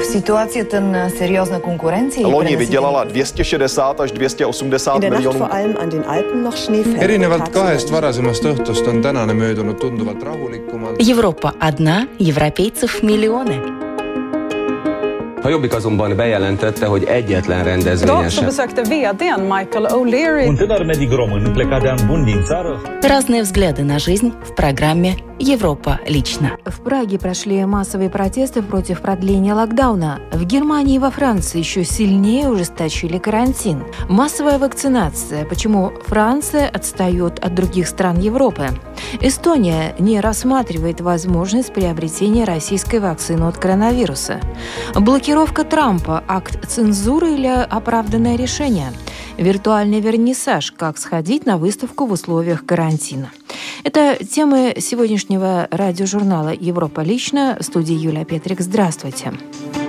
В ситуацията на сериозна конкуренция и Loni vydělala 260 až 280 In der Nacht miljonů. vor allem an den Alpen noch Schnee fällt. erinevalt kahest varasemast õhtust on tänane möödunud tunduvalt rahulikumalt. Европа одна, европейцев миллионы. A Jobbik azonban bejelentette, hogy egyetlen rendezvényen vdn Michael O'Leary Un tânăr medic român plecat de an bun din țară Разные взгляды на жизнь в программе «Европа лично». В Праге прошли массовые протесты против продления локдауна. В Германии и во Франции еще сильнее ужесточили карантин. Массовая вакцинация. Почему Франция отстает от других стран Европы? Эстония не рассматривает возможность приобретения российской вакцины от коронавируса. Блокировка Трампа – акт цензуры или оправданное решение? Виртуальный вернисаж – как сходить на выставку в условиях карантина? Это темы сегодняшнего радиожурнала «Европа лично». В студии Юлия Петрик. Здравствуйте. В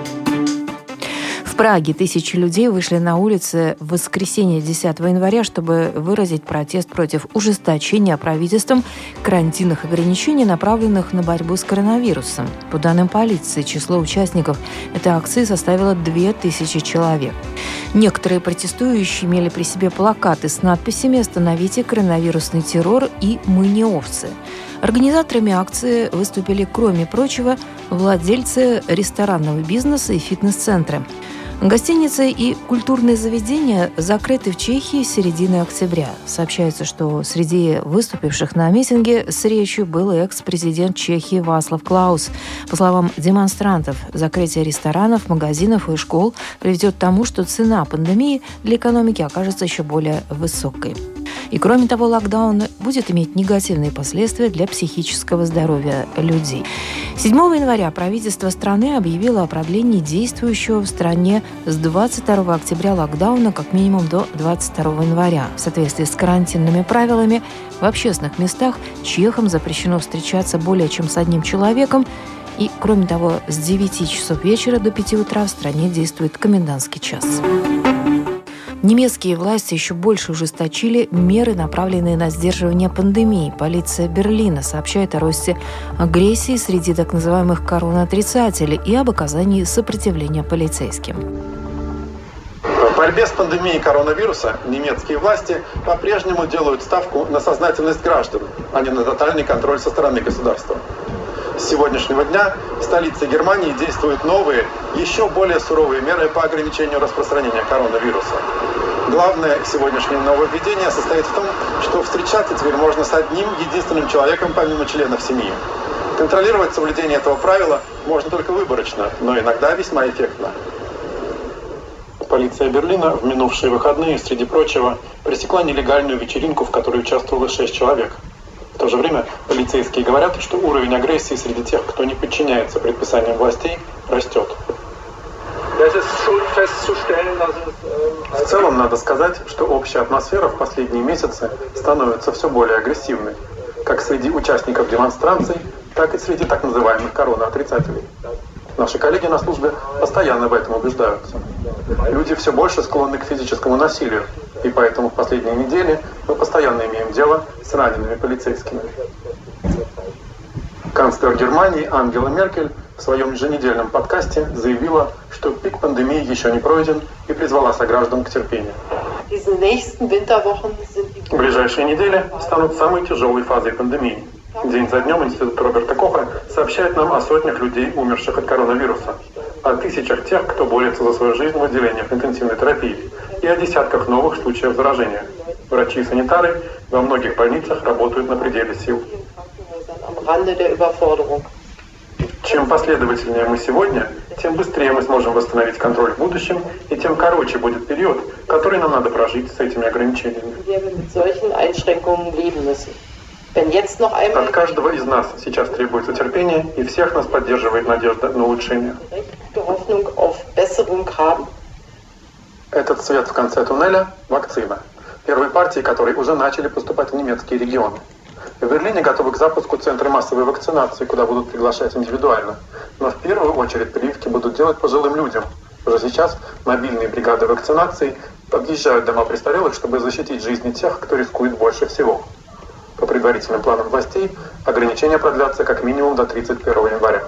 Праге тысячи людей вышли на улицы в воскресенье 10 января, чтобы выразить протест против ужесточения правительством карантинных ограничений, направленных на борьбу с коронавирусом. По данным полиции, число участников этой акции составило 2000 человек. Некоторые протестующие имели при себе плакаты с надписями «Остановите коронавирусный террор» и «Мы не овцы». Организаторами акции выступили, кроме прочего, владельцы ресторанного бизнеса и фитнес-центра. Гостиницы и культурные заведения закрыты в Чехии с середины октября. Сообщается, что среди выступивших на митинге с речью был экс-президент Чехии Васлав Клаус. По словам демонстрантов, закрытие ресторанов, магазинов и школ приведет к тому, что цена пандемии для экономики окажется еще более высокой. И кроме того, локдаун будет иметь негативные последствия для психического здоровья людей. 7 января правительство страны объявило о продлении действующего в стране с 22 октября локдауна как минимум до 22 января. В соответствии с карантинными правилами в общественных местах чехам запрещено встречаться более чем с одним человеком, и, кроме того, с 9 часов вечера до 5 утра в стране действует комендантский час. Немецкие власти еще больше ужесточили меры, направленные на сдерживание пандемии. Полиция Берлина сообщает о росте агрессии среди так называемых короноотрицателей и об оказании сопротивления полицейским. В борьбе с пандемией коронавируса немецкие власти по-прежнему делают ставку на сознательность граждан, а не на тотальный контроль со стороны государства. С сегодняшнего дня в столице Германии действуют новые, еще более суровые меры по ограничению распространения коронавируса. Главное сегодняшнее нововведение состоит в том, что встречаться теперь можно с одним единственным человеком помимо членов семьи. Контролировать соблюдение этого правила можно только выборочно, но иногда весьма эффектно. Полиция Берлина в минувшие выходные, среди прочего, пресекла нелегальную вечеринку, в которой участвовало шесть человек. В то же время полицейские говорят, что уровень агрессии среди тех, кто не подчиняется предписаниям властей, растет. В целом надо сказать, что общая атмосфера в последние месяцы становится все более агрессивной, как среди участников демонстраций, так и среди так называемых короноотрицателей. Наши коллеги на службе постоянно в этом убеждаются. Люди все больше склонны к физическому насилию, и поэтому в последние недели мы постоянно имеем дело с ранеными полицейскими. Канцлер Германии Ангела Меркель в своем еженедельном подкасте заявила, что пик пандемии еще не пройден и призвала сограждан к терпению. Ближайшие недели станут самой тяжелой фазой пандемии. День за днем Институт Роберта Коха сообщает нам о сотнях людей, умерших от коронавируса, о тысячах тех, кто борется за свою жизнь в отделениях интенсивной терапии, и о десятках новых случаев заражения. Врачи и санитары во многих больницах работают на пределе сил. Чем последовательнее мы сегодня, тем быстрее мы сможем восстановить контроль в будущем, и тем короче будет период, который нам надо прожить с этими ограничениями. От каждого из нас сейчас требуется терпение, и всех нас поддерживает надежда на улучшение. Этот свет в конце туннеля – вакцина. Первые партии, которые уже начали поступать в немецкие регионы. В Берлине готовы к запуску центры массовой вакцинации, куда будут приглашать индивидуально. Но в первую очередь прививки будут делать пожилым людям. Уже сейчас мобильные бригады вакцинации объезжают дома престарелых, чтобы защитить жизни тех, кто рискует больше всего. По предварительным планам властей, ограничения продлятся как минимум до 31 января.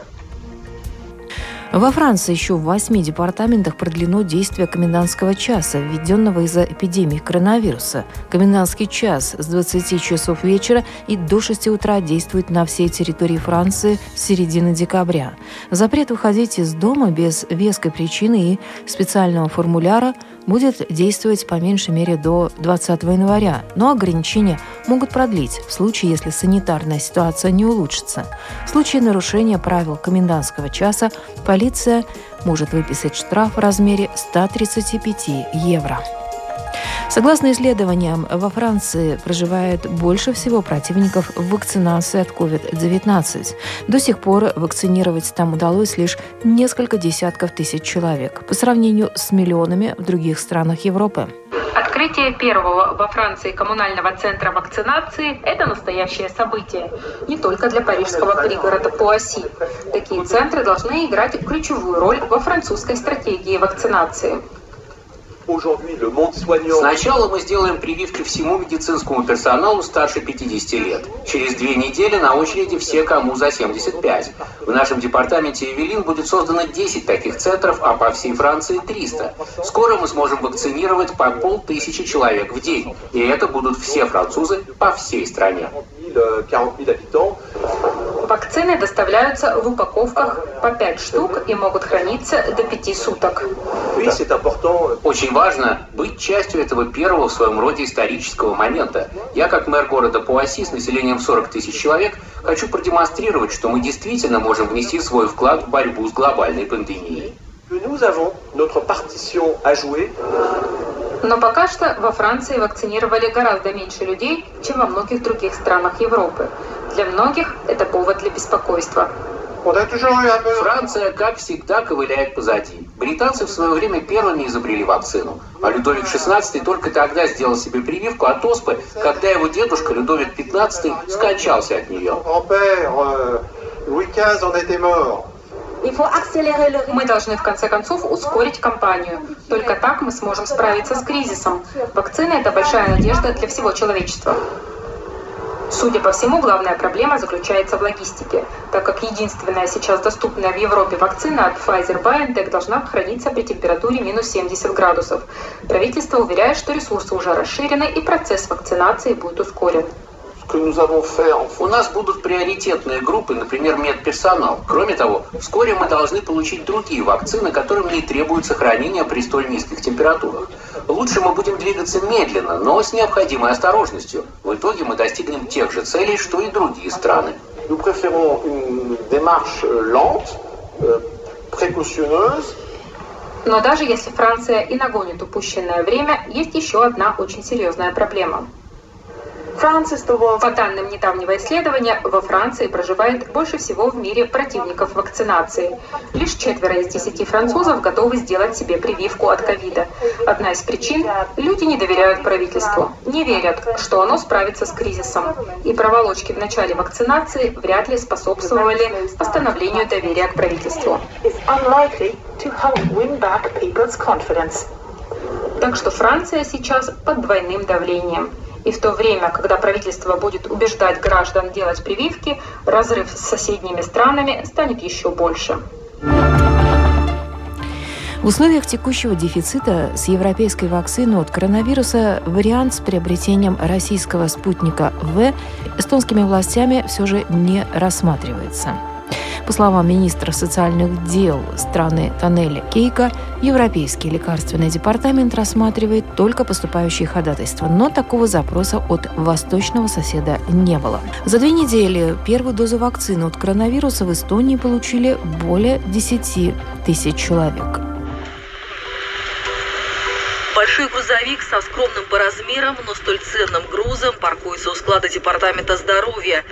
Во Франции еще в восьми департаментах продлено действие комендантского часа, введенного из-за эпидемии коронавируса. Комендантский час с 20 часов вечера и до 6 утра действует на всей территории Франции с середины декабря. Запрет выходить из дома без веской причины и специального формуляра – будет действовать по меньшей мере до 20 января, но ограничения могут продлить в случае, если санитарная ситуация не улучшится. В случае нарушения правил комендантского часа полиция может выписать штраф в размере 135 евро. Согласно исследованиям, во Франции проживает больше всего противников вакцинации от COVID-19. До сих пор вакцинировать там удалось лишь несколько десятков тысяч человек по сравнению с миллионами в других странах Европы. Открытие первого во Франции коммунального центра вакцинации – это настоящее событие. Не только для парижского пригорода Пуасси. Такие центры должны играть ключевую роль во французской стратегии вакцинации. Сначала мы сделаем прививки всему медицинскому персоналу старше 50 лет. Через две недели на очереди все, кому за 75. В нашем департаменте Эвелин будет создано 10 таких центров, а по всей Франции 300. Скоро мы сможем вакцинировать по полтысячи человек в день. И это будут все французы по всей стране. Вакцины доставляются в упаковках по 5 штук и могут храниться до 5 суток. Очень важно быть частью этого первого в своем роде исторического момента. Я, как мэр города Пуасси с населением 40 тысяч человек, хочу продемонстрировать, что мы действительно можем внести свой вклад в борьбу с глобальной пандемией. Но пока что во Франции вакцинировали гораздо меньше людей, чем во многих других странах Европы. Для многих это повод для беспокойства. Франция, как всегда, ковыляет позади. Британцы в свое время первыми изобрели вакцину, а Людовик XVI только тогда сделал себе прививку от оспы, когда его дедушка Людовик XV скончался от нее. Мы должны в конце концов ускорить кампанию. Только так мы сможем справиться с кризисом. Вакцина – это большая надежда для всего человечества. Судя по всему, главная проблема заключается в логистике, так как единственная сейчас доступная в Европе вакцина от Pfizer-BioNTech должна храниться при температуре минус 70 градусов. Правительство уверяет, что ресурсы уже расширены и процесс вакцинации будет ускорен. У нас будут приоритетные группы, например, медперсонал. Кроме того, вскоре мы должны получить другие вакцины, которым не требуется хранение при столь низких температурах. Лучше мы будем двигаться медленно, но с необходимой осторожностью. В итоге мы достигнем тех же целей, что и другие страны. Euh, но даже если Франция и нагонит упущенное время, есть еще одна очень серьезная проблема – по данным недавнего исследования, во Франции проживает больше всего в мире противников вакцинации. Лишь четверо из десяти французов готовы сделать себе прививку от ковида. Одна из причин – люди не доверяют правительству, не верят, что оно справится с кризисом. И проволочки в начале вакцинации вряд ли способствовали восстановлению доверия к правительству. Так что Франция сейчас под двойным давлением. И в то время, когда правительство будет убеждать граждан делать прививки, разрыв с соседними странами станет еще больше. В условиях текущего дефицита с европейской вакциной от коронавируса вариант с приобретением российского спутника В эстонскими властями все же не рассматривается. По словам министра социальных дел страны Тоннеля Кейка, Европейский лекарственный департамент рассматривает только поступающие ходатайства, но такого запроса от восточного соседа не было. За две недели первую дозу вакцины от коронавируса в Эстонии получили более 10 тысяч человек. Большой грузовик со скромным по размерам, но столь ценным грузом паркуется у склада Департамента здоровья.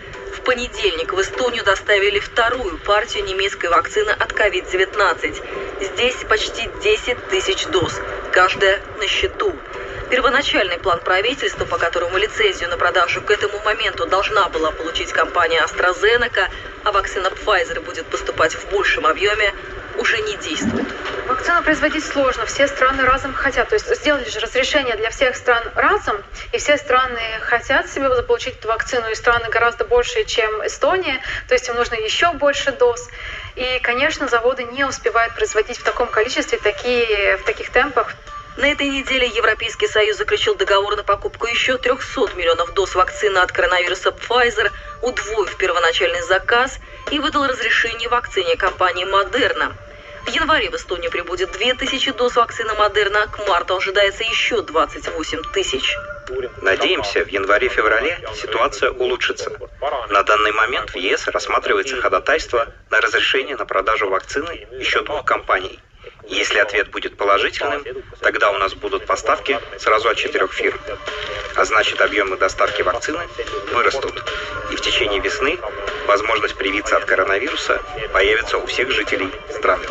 В понедельник в Эстонию доставили вторую партию немецкой вакцины от COVID-19. Здесь почти 10 тысяч доз, каждая на счету. Первоначальный план правительства, по которому лицензию на продажу к этому моменту должна была получить компания AstraZeneca, а вакцина Pfizer будет поступать в большем объеме, уже не действует. Вакцину производить сложно, все страны разом хотят. То есть сделали же разрешение для всех стран разом, и все страны хотят себе заполучить эту вакцину, и страны гораздо больше, чем Эстония, то есть им нужно еще больше доз. И, конечно, заводы не успевают производить в таком количестве, такие, в таких темпах. На этой неделе Европейский Союз заключил договор на покупку еще 300 миллионов доз вакцины от коронавируса Pfizer, удвоив первоначальный заказ и выдал разрешение вакцине компании Moderna. Январе в Эстонию прибудет 2000 доз вакцины Модерна, к марту ожидается еще 28 тысяч. Надеемся, в январе-феврале ситуация улучшится. На данный момент в ЕС рассматривается ходатайство на разрешение на продажу вакцины еще двух компаний. Если ответ будет положительным, тогда у нас будут поставки сразу от четырех фирм. А значит, объемы доставки вакцины вырастут. И в течение весны возможность привиться от коронавируса появится у всех жителей страны.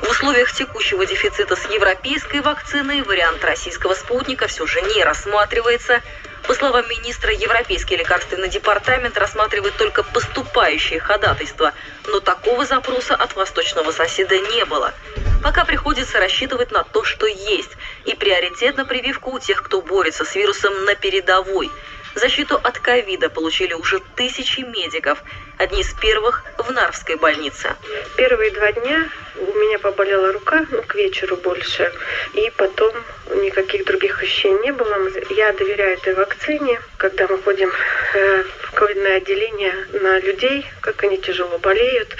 В условиях текущего дефицита с европейской вакциной вариант российского спутника все же не рассматривается. По словам министра, Европейский лекарственный департамент рассматривает только поступающие ходатайства, но такого запроса от восточного соседа не было. Пока приходится рассчитывать на то, что есть, и приоритет на прививку у тех, кто борется с вирусом на передовой – Защиту от ковида получили уже тысячи медиков. Одни из первых в Нарвской больнице. Первые два дня у меня поболела рука, ну, к вечеру больше. И потом никаких других ощущений не было. Я доверяю этой вакцине. Когда мы ходим э, в ковидное отделение на людей, как они тяжело болеют,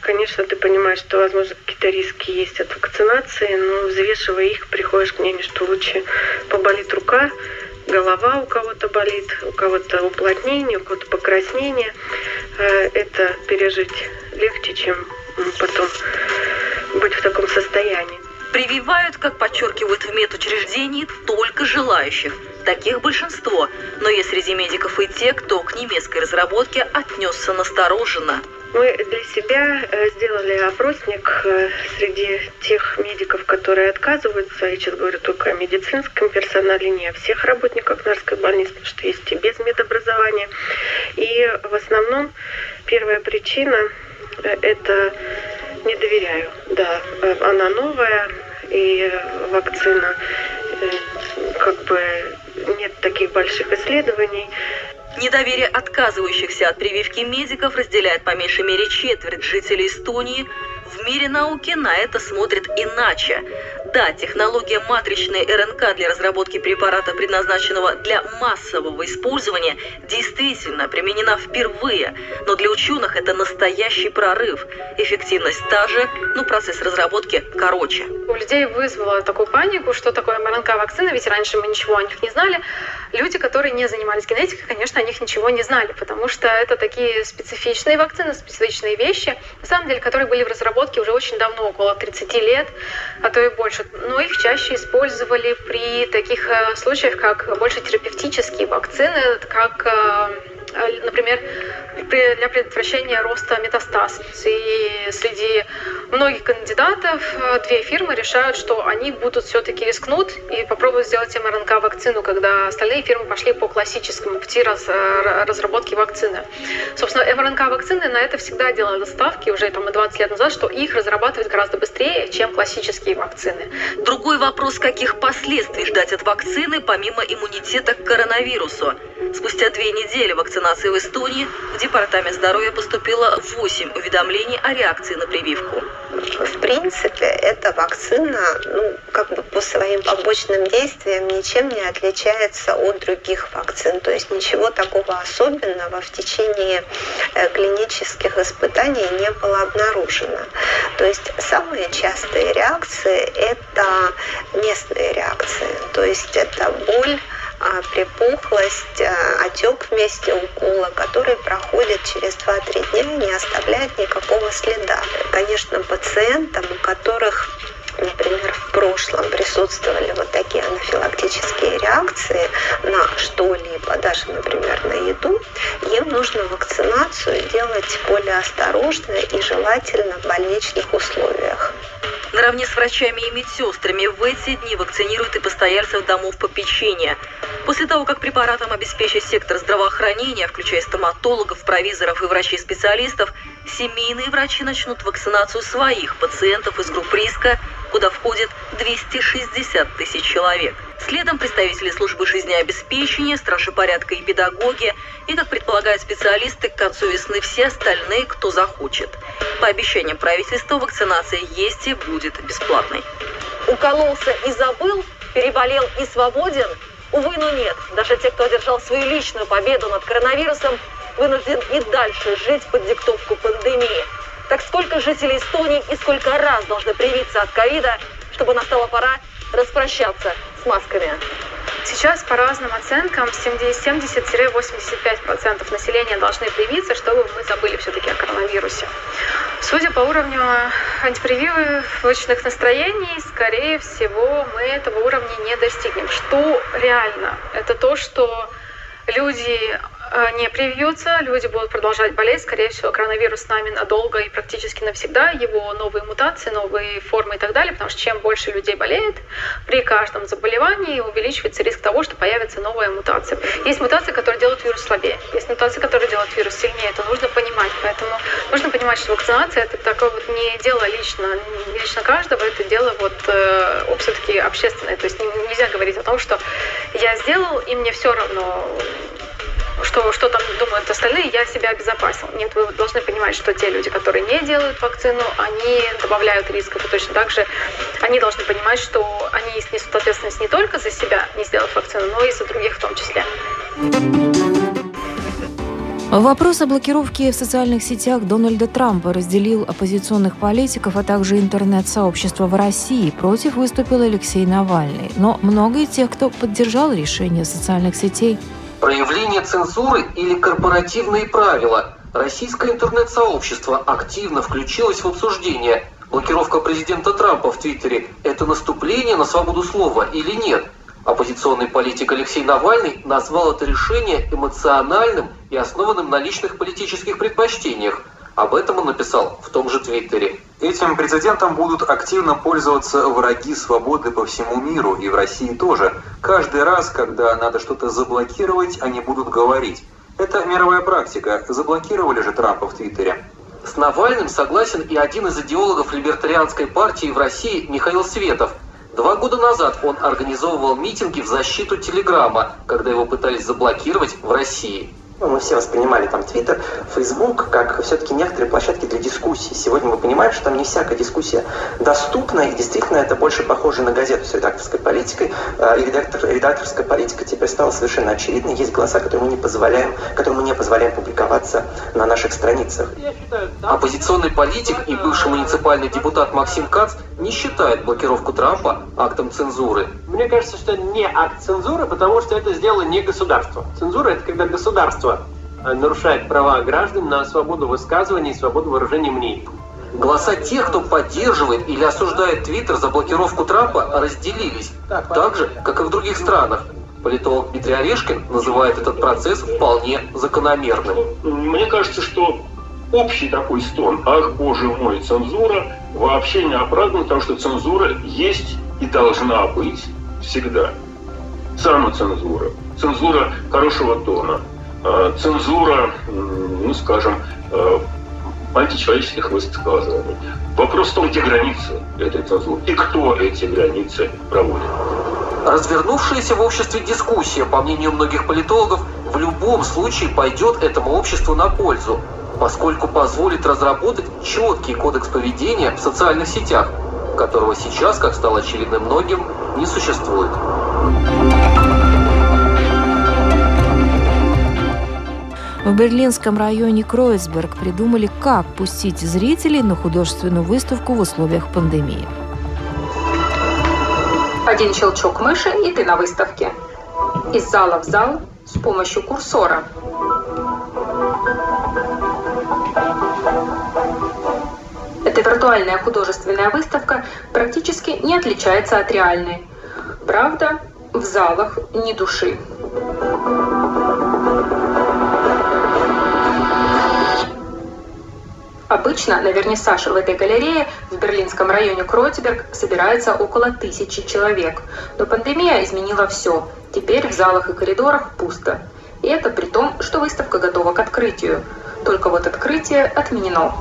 конечно, ты понимаешь, что, возможно, какие-то риски есть от вакцинации, но взвешивая их, приходишь к мнению, что лучше поболит рука, голова у кого-то болит, у кого-то уплотнение, у кого-то покраснение. Э, это пережить легче, чем потом быть в таком состоянии. Прививают, как подчеркивают в медучреждении, только желающих. Таких большинство, но есть среди медиков и те, кто к немецкой разработке отнесся настороженно. Мы для себя э, сделали опросник э, среди тех медиков, которые отказываются. Я сейчас говорю только о медицинском персонале, не о всех работниках Нарской больницы, потому что есть и без медобразования. И в основном первая причина э, – это не доверяю. Да, она новая, и вакцина как бы нет таких больших исследований. Недоверие отказывающихся от прививки медиков разделяет по меньшей мере четверть жителей Эстонии. В мире науки на это смотрят иначе. Да, технология матричной РНК для разработки препарата, предназначенного для массового использования, действительно применена впервые, но для ученых это настоящий прорыв. Эффективность та же, но процесс разработки короче. У людей вызвало такую панику, что такое РНК-вакцина, ведь раньше мы ничего о них не знали. Люди, которые не занимались генетикой, конечно, о них ничего не знали, потому что это такие специфичные вакцины, специфичные вещи, на самом деле, которые были в разработке уже очень давно, около 30 лет, а то и больше. Но их чаще использовали при таких э, случаях, как больше терапевтические вакцины, как э, например, для предотвращения роста метастаз. И среди многих кандидатов э, две фирмы решают, что они будут все-таки рискнут и попробуют сделать МРНК-вакцину, когда остальные фирмы пошли по классическому пути э, разработки вакцины. Собственно, МРНК-вакцины на это всегда делали ставки уже там, 20 лет назад, что их разрабатывают гораздо быстрее, чем классические вакцины. Другой вопрос, каких последствий ждать от вакцины, помимо иммунитета к коронавирусу. Спустя две недели вакцинации в Эстонии в Департамент здоровья поступило 8 уведомлений о реакции на прививку. В принципе, эта вакцина, ну, как бы по своим побочным действиям ничем не отличается от других вакцин. То есть ничего такого особенного в течение э, клинических испытаний не было обнаружено. То есть самые частые реакции – это местные реакции. То есть это боль, припухлость, а, отек в месте укола, который проходит через 2-3 дня и не оставляет никакого следа. Конечно, пациентам, у которых например, в прошлом присутствовали вот такие анафилактические реакции на что-либо, даже, например, на еду, им нужно вакцинацию делать более осторожно и желательно в больничных условиях. Наравне с врачами и медсестрами в эти дни вакцинируют и постояльцев домов попечения. После того, как препаратом обеспечит сектор здравоохранения, включая стоматологов, провизоров и врачей-специалистов, семейные врачи начнут вакцинацию своих пациентов из групп риска, куда входит 260 тысяч человек. Следом представители службы жизнеобеспечения, стражи порядка и педагоги, и, как предполагают специалисты, к концу весны все остальные, кто захочет. По обещаниям правительства, вакцинация есть и будет бесплатной. Укололся и забыл, переболел и свободен? Увы, но нет. Даже те, кто одержал свою личную победу над коронавирусом, вынужден и дальше жить под диктовку пандемии. Так сколько жителей Эстонии и сколько раз должны привиться от ковида, чтобы настала пора распрощаться масками? Сейчас, по разным оценкам, 70-85% населения должны привиться, чтобы мы забыли все-таки о коронавирусе. Судя по уровню антипрививочных настроений, скорее всего, мы этого уровня не достигнем. Что реально? Это то, что люди не привьются, люди будут продолжать болеть. Скорее всего, коронавирус с нами надолго и практически навсегда. Его новые мутации, новые формы и так далее. Потому что чем больше людей болеет, при каждом заболевании увеличивается риск того, что появится новая мутация. Есть мутации, которые делают вирус слабее. Есть мутации, которые делают вирус сильнее. Это нужно понимать. Поэтому нужно понимать, что вакцинация это такое вот не дело лично, лично каждого, это дело вот э, все-таки общественное. То есть нельзя говорить о том, что я сделал, и мне все равно что, что там думают остальные, я себя обезопасил. Нет, вы должны понимать, что те люди, которые не делают вакцину, они добавляют рисков. И точно так же они должны понимать, что они несут ответственность не только за себя, не сделав вакцину, но и за других в том числе. Вопрос о блокировке в социальных сетях Дональда Трампа разделил оппозиционных политиков, а также интернет-сообщество в России. Против выступил Алексей Навальный. Но много и тех, кто поддержал решение социальных сетей – Проявление цензуры или корпоративные правила. Российское интернет-сообщество активно включилось в обсуждение. Блокировка президента Трампа в Твиттере – это наступление на свободу слова или нет? Оппозиционный политик Алексей Навальный назвал это решение эмоциональным и основанным на личных политических предпочтениях – об этом он написал в том же Твиттере. Этим прецедентом будут активно пользоваться враги свободы по всему миру, и в России тоже. Каждый раз, когда надо что-то заблокировать, они будут говорить. Это мировая практика. Заблокировали же Трампа в Твиттере. С Навальным согласен и один из идеологов либертарианской партии в России Михаил Светов. Два года назад он организовывал митинги в защиту Телеграма, когда его пытались заблокировать в России. Ну, мы все воспринимали там Твиттер, Фейсбук как все-таки некоторые площадки для дискуссии. Сегодня мы понимаем, что там не всякая дискуссия доступна, и действительно это больше похоже на газету с редакторской политикой. А, и редактор, редакторская политика теперь стала совершенно очевидной. Есть голоса, которые мы не позволяем, которым мы не позволяем публиковаться на наших страницах. Оппозиционный политик и бывший муниципальный депутат Максим Кац не считает блокировку Трампа актом цензуры. Мне кажется, что это не акт цензуры, потому что это сделало не государство. Цензура – это когда государство государство э, нарушает права граждан на свободу высказывания и свободу выражения мнений. Голоса тех, кто поддерживает или осуждает Твиттер за блокировку Трампа, разделились, так же, как и в других странах. Политолог Дмитрий Орешкин называет этот процесс вполне закономерным. Мне кажется, что общий такой стон, ах, боже мой, цензура, вообще не оправдан, потому что цензура есть и должна быть всегда. Самоцензура, цензура хорошего тона, цензура, ну скажем, э, античеловеческих высказываний. Вопрос в том, где границы этой цензуры и кто эти границы проводит. Развернувшаяся в обществе дискуссия, по мнению многих политологов, в любом случае пойдет этому обществу на пользу, поскольку позволит разработать четкий кодекс поведения в социальных сетях, которого сейчас, как стало очевидно многим, не существует. В берлинском районе Кройцберг придумали, как пустить зрителей на художественную выставку в условиях пандемии. Один щелчок мыши, и ты на выставке. Из зала в зал с помощью курсора. Это Виртуальная художественная выставка практически не отличается от реальной. Правда, в залах ни души. Обычно на вернисаж в этой галерее в берлинском районе Кройтберг собирается около тысячи человек. Но пандемия изменила все. Теперь в залах и коридорах пусто. И это при том, что выставка готова к открытию. Только вот открытие отменено.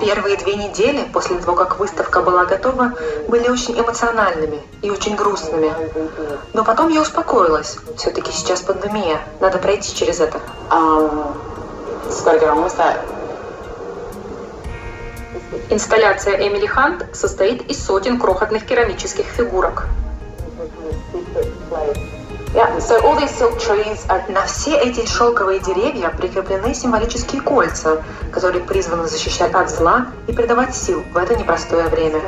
Первые две недели после того, как выставка была готова, были очень эмоциональными и очень грустными. Но потом я успокоилась. Все-таки сейчас пандемия. Надо пройти через это. Инсталляция Эмили Хант состоит из сотен крохотных керамических фигурок. На все эти шелковые деревья прикреплены символические кольца, которые призваны защищать от зла и придавать сил в это непростое время.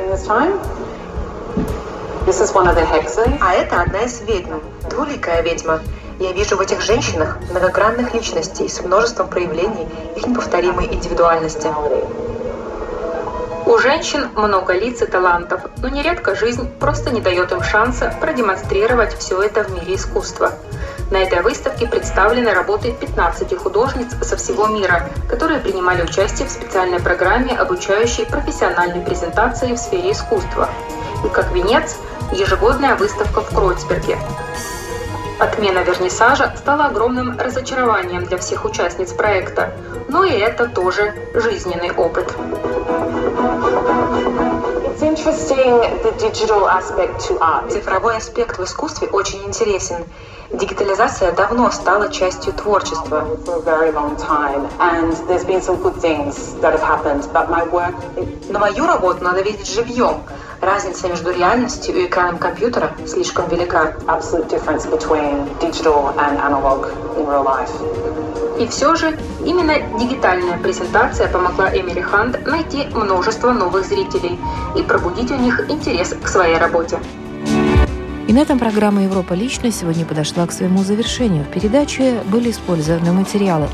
А это одна из ведьм, двуликая ведьма. Я вижу в этих женщинах многогранных личностей с множеством проявлений их неповторимой индивидуальности. У женщин много лиц и талантов, но нередко жизнь просто не дает им шанса продемонстрировать все это в мире искусства. На этой выставке представлены работы 15 художниц со всего мира, которые принимали участие в специальной программе, обучающей профессиональной презентации в сфере искусства. И как венец – ежегодная выставка в Кройцберге. Отмена вернисажа стала огромным разочарованием для всех участниц проекта, но и это тоже жизненный опыт. Цифровой аспект в искусстве очень интересен. Дигитализация давно стала частью творчества. Но мою работу надо видеть живьем. Разница между реальностью и экраном компьютера слишком велика. И все же именно дигитальная презентация помогла Эмили Хант найти множество новых зрителей и пробудить у них интерес к своей работе. И на этом программа «Европа лично» сегодня подошла к своему завершению. В передаче были использованы материалы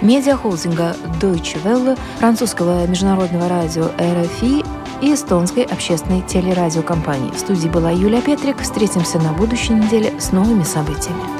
медиахолдинга Deutsche Welle, французского международного радио RFI и эстонской общественной телерадиокомпании. В студии была Юлия Петрик. Встретимся на будущей неделе с новыми событиями.